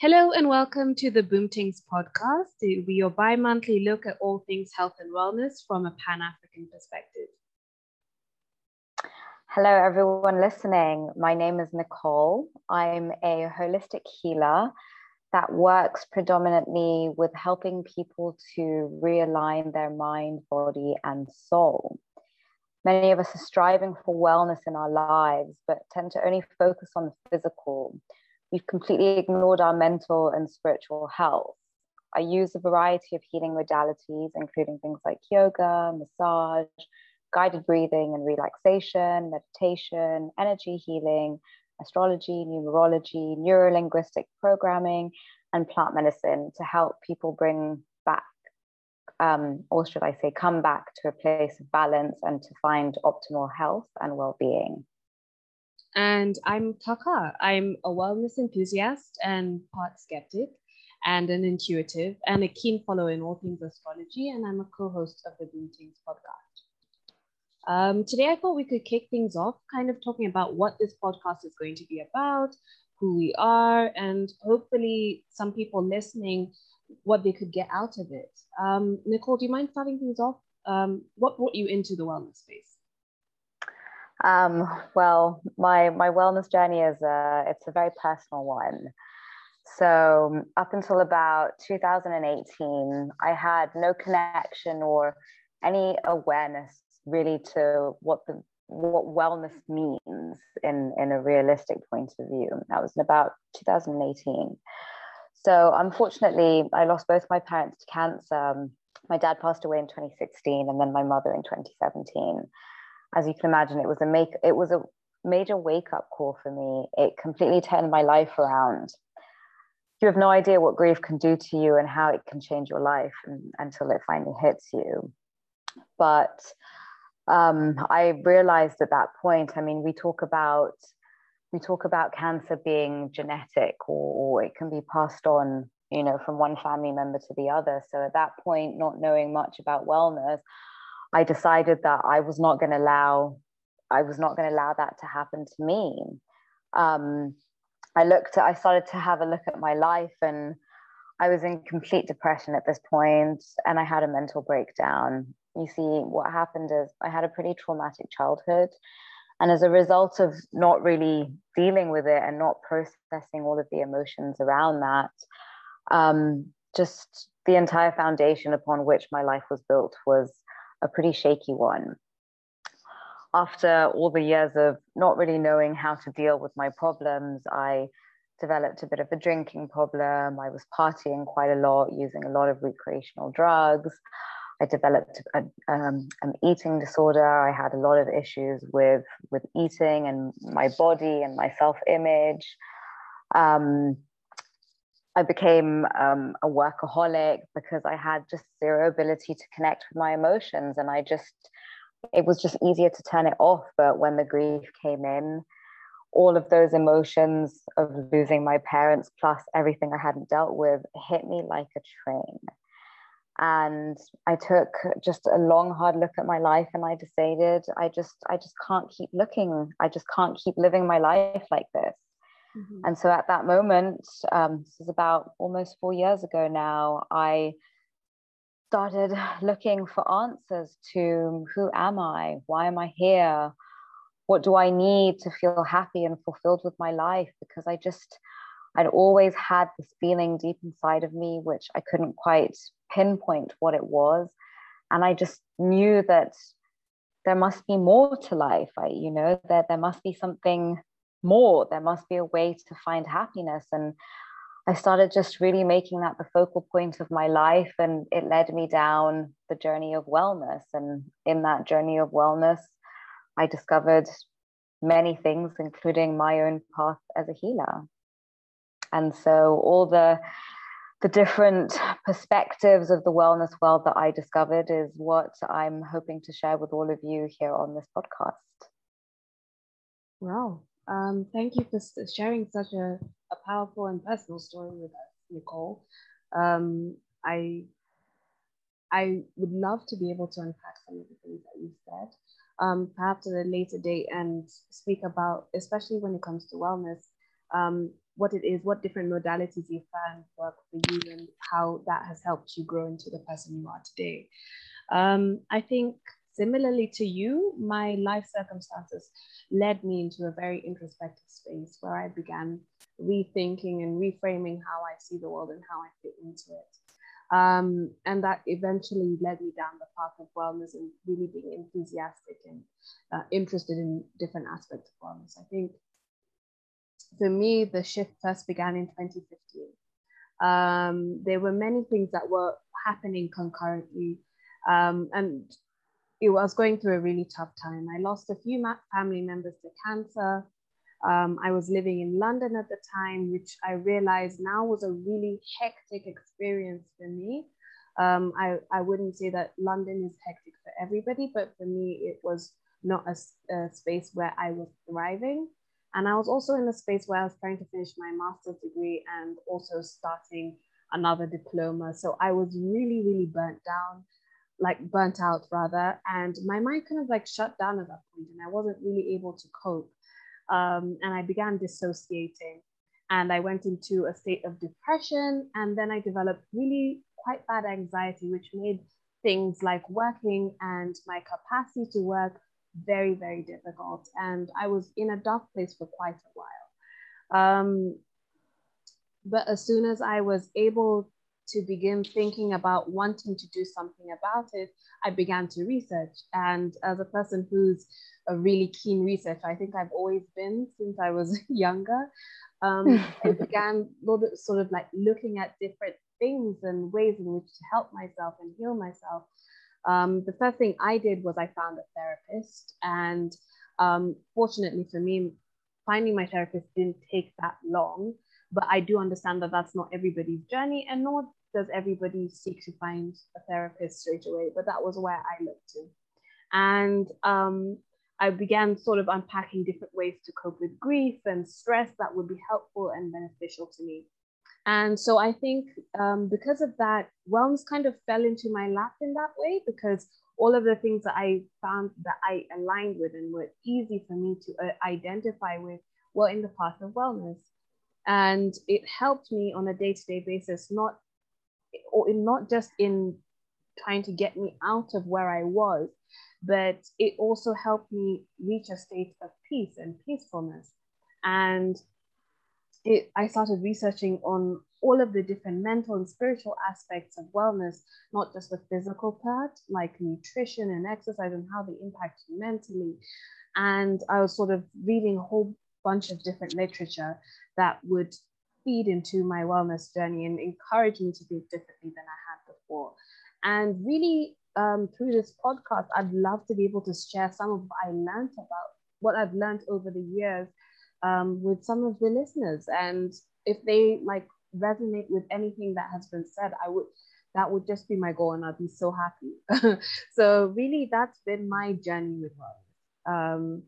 Hello and welcome to the Boomtings podcast. Your bi monthly look at all things health and wellness from a Pan African perspective. Hello, everyone listening. My name is Nicole. I'm a holistic healer that works predominantly with helping people to realign their mind, body, and soul. Many of us are striving for wellness in our lives, but tend to only focus on the physical we've completely ignored our mental and spiritual health. I use a variety of healing modalities, including things like yoga, massage, guided breathing and relaxation, meditation, energy healing, astrology, numerology, neurolinguistic programming, and plant medicine to help people bring back, um, or should I say, come back to a place of balance and to find optimal health and well being. And I'm Taka. I'm a wellness enthusiast and part skeptic and an intuitive and a keen follower in all things astrology. And I'm a co host of the Boomtings podcast. Um, today, I thought we could kick things off, kind of talking about what this podcast is going to be about, who we are, and hopefully, some people listening, what they could get out of it. Um, Nicole, do you mind starting things off? Um, what brought you into the wellness space? Um, well, my my wellness journey is a it's a very personal one. So up until about 2018, I had no connection or any awareness really to what the what wellness means in in a realistic point of view. That was in about 2018. So unfortunately, I lost both my parents to cancer. My dad passed away in 2016, and then my mother in 2017 as you can imagine, it was a make it was a major wake up call for me. It completely turned my life around. You have no idea what grief can do to you and how it can change your life and, until it finally hits you. But um, I realized at that point. I mean, we talk about we talk about cancer being genetic or, or it can be passed on you know from one family member to the other so at that point not knowing much about wellness I decided that I was not going to allow I was not going to allow that to happen to me. Um, I looked at, I started to have a look at my life and I was in complete depression at this point and I had a mental breakdown. You see, what happened is I had a pretty traumatic childhood. And as a result of not really dealing with it and not processing all of the emotions around that, um, just the entire foundation upon which my life was built was a pretty shaky one. After all the years of not really knowing how to deal with my problems, I developed a bit of a drinking problem. I was partying quite a lot, using a lot of recreational drugs. I developed a, um, an eating disorder. I had a lot of issues with with eating and my body and my self image. Um, I became um, a workaholic because I had just zero ability to connect with my emotions. And I just, it was just easier to turn it off. But when the grief came in, all of those emotions of losing my parents, plus everything I hadn't dealt with, hit me like a train. And I took just a long, hard look at my life and I decided I just, I just can't keep looking. I just can't keep living my life like this. Mm-hmm. And so at that moment, um, this is about almost four years ago now, I started looking for answers to who am I? Why am I here? What do I need to feel happy and fulfilled with my life? Because I just, I'd always had this feeling deep inside of me, which I couldn't quite pinpoint what it was. And I just knew that there must be more to life. I, you know, that there must be something more. There must be a way to find happiness. And i started just really making that the focal point of my life and it led me down the journey of wellness. And in that journey of wellness i discovered many things including my own path as a healer. And so all the the different perspectives of the wellness world that I discovered is what I'm hoping to share with all of you here on this podcast. Wow, um, thank you for sharing such a, a powerful and personal story with us, Nicole. Um, I I would love to be able to unpack some of the things that you said, um, perhaps at a later date, and speak about, especially when it comes to wellness, um, what it is, what different modalities you found work for you, and how that has helped you grow into the person you are today. Um, I think similarly to you, my life circumstances led me into a very introspective space where I began rethinking and reframing how I see the world and how I fit into it. Um, and that eventually led me down the path of wellness and really being enthusiastic and uh, interested in different aspects of wellness. I think for me, the shift first began in 2015. Um, there were many things that were happening concurrently. Um, and it was going through a really tough time. I lost a few family members to cancer. Um, I was living in London at the time, which I realized now was a really hectic experience for me. Um, I, I wouldn't say that London is hectic for everybody, but for me, it was not a, a space where I was thriving. And I was also in a space where I was trying to finish my master's degree and also starting another diploma. So I was really, really burnt down, like burnt out rather. And my mind kind of like shut down at that point and I wasn't really able to cope um, and I began dissociating. And I went into a state of depression. And then I developed really quite bad anxiety, which made things like working and my capacity to work very, very difficult. And I was in a dark place for quite a while. Um, but as soon as I was able to begin thinking about wanting to do something about it, I began to research. And as a person who's a really keen researcher. I think I've always been since I was younger. Um, I began sort of like looking at different things and ways in which to help myself and heal myself. Um, the first thing I did was I found a therapist, and um, fortunately for me, finding my therapist didn't take that long. But I do understand that that's not everybody's journey, and nor does everybody seek to find a therapist straight away. But that was where I looked to, and um, I began sort of unpacking different ways to cope with grief and stress that would be helpful and beneficial to me. And so I think um, because of that, wellness kind of fell into my lap in that way because all of the things that I found that I aligned with and were easy for me to uh, identify with were in the path of wellness. And it helped me on a day to day basis, not, or in, not just in trying to get me out of where I was, but it also helped me reach a state of peace and peacefulness. And it, I started researching on all of the different mental and spiritual aspects of wellness, not just the physical part, like nutrition and exercise and how they impact you mentally. And I was sort of reading a whole bunch of different literature that would feed into my wellness journey and encourage me to think differently than I had before. And really, um, through this podcast, I'd love to be able to share some of what I learned about what I've learned over the years um, with some of the listeners. And if they like resonate with anything that has been said, I would that would just be my goal, and I'd be so happy. so really, that's been my journey with wellness. Um,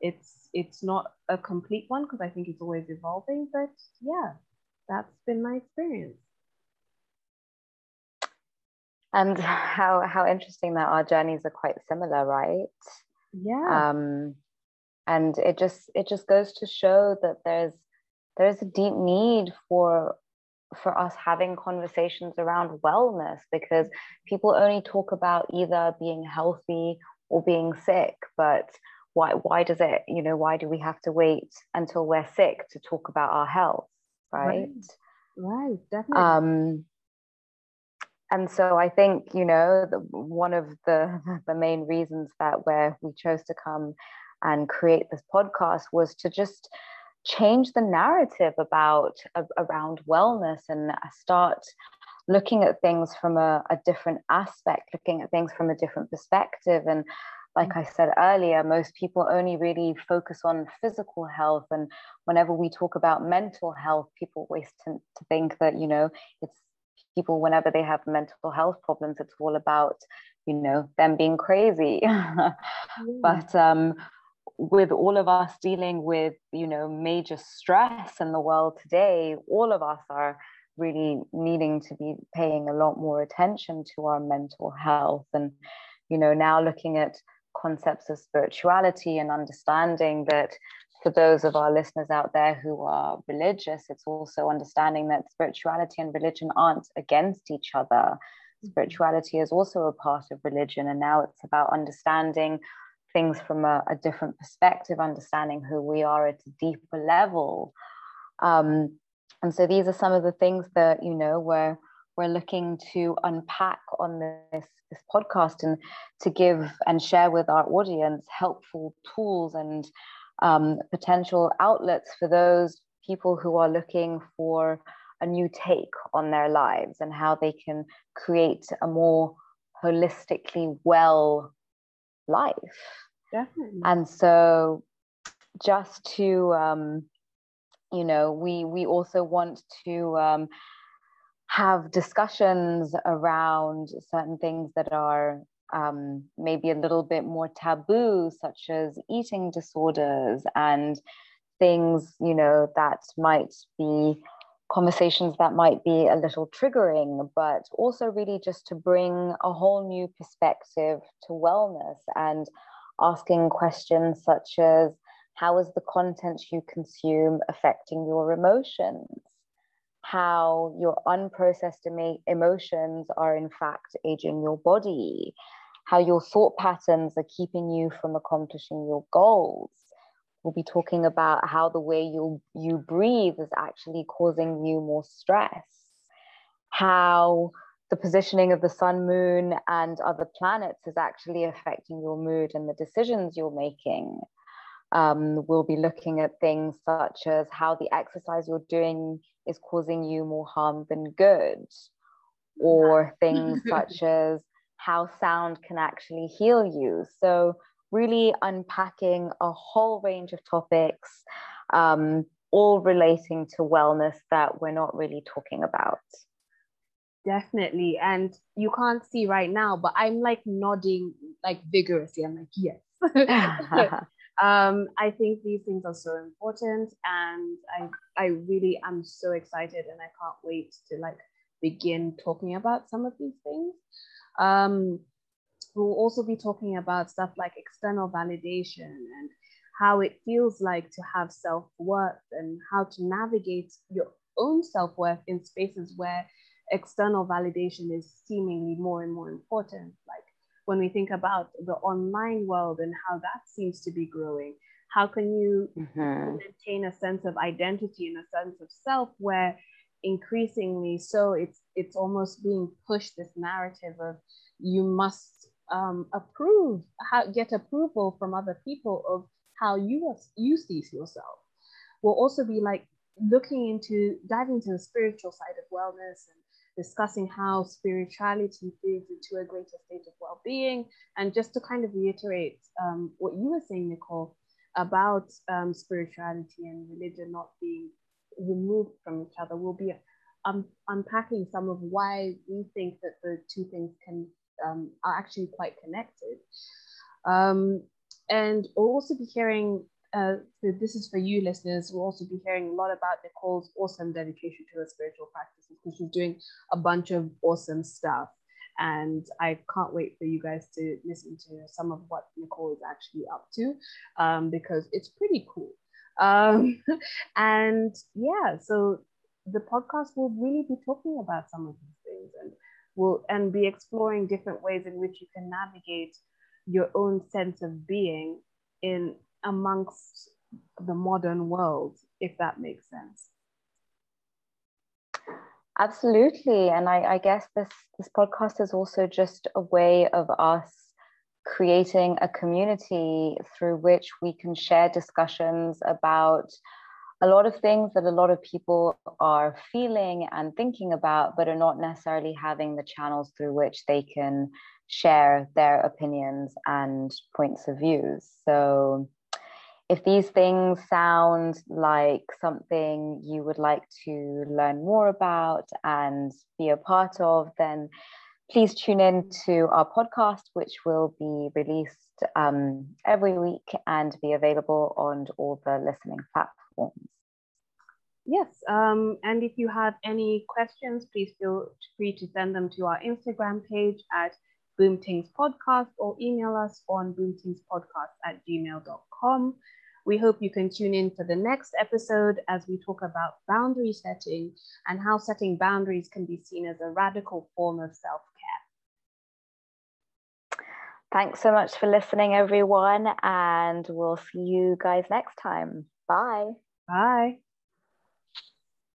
it's it's not a complete one because I think it's always evolving, but yeah, that's been my experience. and how how interesting that our journeys are quite similar right yeah um and it just it just goes to show that there's there's a deep need for for us having conversations around wellness because people only talk about either being healthy or being sick but why why does it you know why do we have to wait until we're sick to talk about our health right? Right, right. Definitely. Um and so I think you know the, one of the the main reasons that where we chose to come and create this podcast was to just change the narrative about uh, around wellness and start looking at things from a, a different aspect looking at things from a different perspective. And like I said earlier, most people only really focus on physical health. And whenever we talk about mental health, people always tend to think that, you know, it's people whenever they have mental health problems it's all about you know them being crazy mm. but um, with all of us dealing with you know major stress in the world today all of us are really needing to be paying a lot more attention to our mental health and you know now looking at concepts of spirituality and understanding that for those of our listeners out there who are religious, it's also understanding that spirituality and religion aren't against each other. Mm-hmm. Spirituality is also a part of religion, and now it's about understanding things from a, a different perspective, understanding who we are at a deeper level. Um, and so these are some of the things that you know we're we're looking to unpack on this this podcast and to give and share with our audience helpful tools and um, potential outlets for those people who are looking for a new take on their lives and how they can create a more holistically well life. Definitely. And so, just to, um, you know, we we also want to um, have discussions around certain things that are um, maybe a little bit more taboo, such as eating disorders and things, you know, that might be conversations that might be a little triggering, but also really just to bring a whole new perspective to wellness and asking questions such as how is the content you consume affecting your emotions? How your unprocessed emotions are in fact aging your body, how your thought patterns are keeping you from accomplishing your goals. We'll be talking about how the way you, you breathe is actually causing you more stress, how the positioning of the sun, moon, and other planets is actually affecting your mood and the decisions you're making. Um, we'll be looking at things such as how the exercise you're doing is causing you more harm than good, or things such as how sound can actually heal you. So, really unpacking a whole range of topics, um, all relating to wellness that we're not really talking about. Definitely. And you can't see right now, but I'm like nodding like vigorously. I'm like, yes. um, I think these things are so important. And I, I really am so excited and I can't wait to like begin talking about some of these things. Um, we'll also be talking about stuff like external validation and how it feels like to have self worth and how to navigate your own self worth in spaces where external validation is seemingly more and more important. Like when we think about the online world and how that seems to be growing, how can you mm-hmm. maintain a sense of identity and a sense of self where increasingly so it's it's almost being pushed this narrative of you must um, approve how, get approval from other people of how you you see yourself we'll also be like looking into diving into the spiritual side of wellness and discussing how spirituality feeds into a greater state of well-being and just to kind of reiterate um, what you were saying nicole about um, spirituality and religion not being removed from each other. We'll be um, unpacking some of why we think that the two things can um, are actually quite connected. Um, and we'll also be hearing, uh, this is for you listeners, we'll also be hearing a lot about Nicole's awesome dedication to her spiritual practices because she's doing a bunch of awesome stuff. And I can't wait for you guys to listen to some of what Nicole is actually up to um, because it's pretty cool. Um, and yeah, so the podcast will really be talking about some of these things and will and be exploring different ways in which you can navigate your own sense of being in amongst the modern world, if that makes sense. Absolutely. And I, I guess this this podcast is also just a way of us creating a community through which we can share discussions about a lot of things that a lot of people are feeling and thinking about, but are not necessarily having the channels through which they can share their opinions and points of views. So, if these things sound like something you would like to learn more about and be a part of, then please tune in to our podcast, which will be released um, every week and be available on all the listening platforms. Yes, um, and if you have any questions, please feel free to send them to our Instagram page at Boomtings Podcast or email us on boomtingspodcast at gmail.com. We hope you can tune in for the next episode as we talk about boundary setting and how setting boundaries can be seen as a radical form of self care. Thanks so much for listening, everyone, and we'll see you guys next time. Bye. Bye.